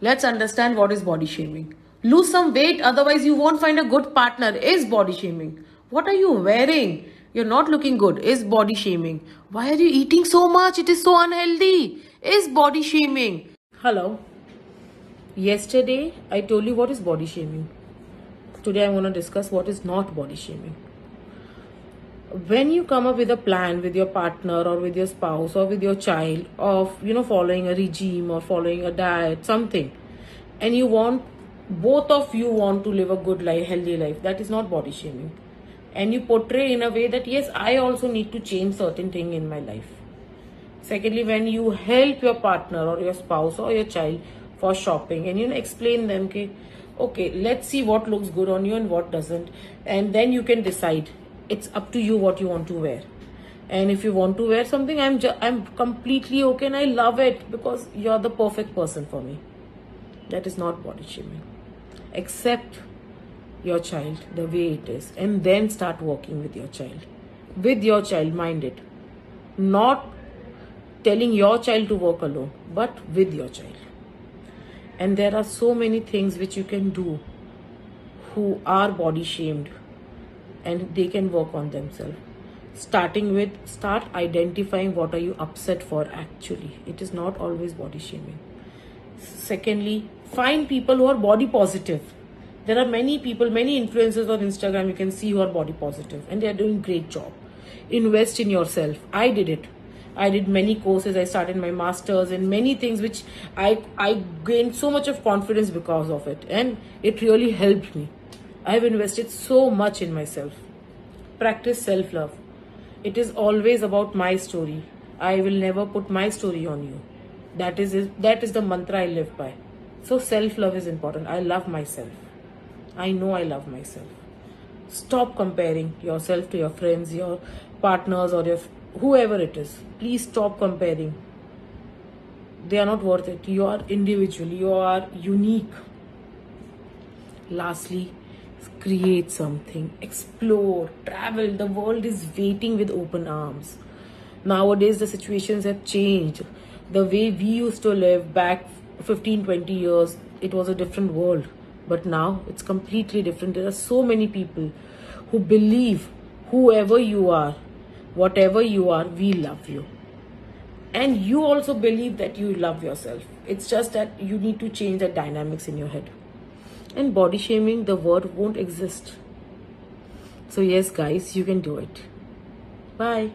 let's understand what is body shaming. Lose some weight, otherwise, you won't find a good partner, is body shaming. What are you wearing? You're not looking good, is body shaming. Why are you eating so much? It is so unhealthy, is body shaming. Hello. Yesterday, I told you what is body shaming. Today, I'm going to discuss what is not body shaming when you come up with a plan with your partner or with your spouse or with your child of you know following a regime or following a diet something and you want both of you want to live a good life healthy life that is not body shaming. And you portray in a way that yes i also need to change certain thing in my life. Secondly when you help your partner or your spouse or your child for shopping and you know explain them okay, okay let's see what looks good on you and what doesn't. And then you can decide it's up to you what you want to wear. And if you want to wear something i'm i'm completely okay and i love it because you're the perfect person for me. That is not body shaming. Accept your child the way it is and then start working with your child. With your child mind it. Not telling your child to work alone but with your child. And there are so many things which you can do who are body shamed and they can work on themselves. Starting with start identifying what are you upset for actually. It is not always body shaming. Secondly find people who are body positive. There are many people many influencers on instagram you can see who are body positive and they are doing great job. Invest in yourself. I did it. I did many courses. I started my masters and many things which i i gained so much of confidence because of it. And it really helped me I have invested so much in myself. Practice self love. It is always about my story. I will never put my story on you. That is that is the mantra I live by. So self love is important. I love myself. I know I love myself. Stop comparing yourself to your friends, your partners, or your whoever it is. Please stop comparing. They are not worth it. You are individual. You are unique. Lastly, create something, explore, travel. The world is waiting with open arms. Nowadays, the situations have changed. The way we used to live back 15 20 years, it was a different world. But now it's completely different. There are so many people who believe whoever you are, whatever you are, we love you. And you also believe that you love yourself. It's just that you need to change the dynamics in your head and body shaming the word won't exist. So yes guys you can do it. Bye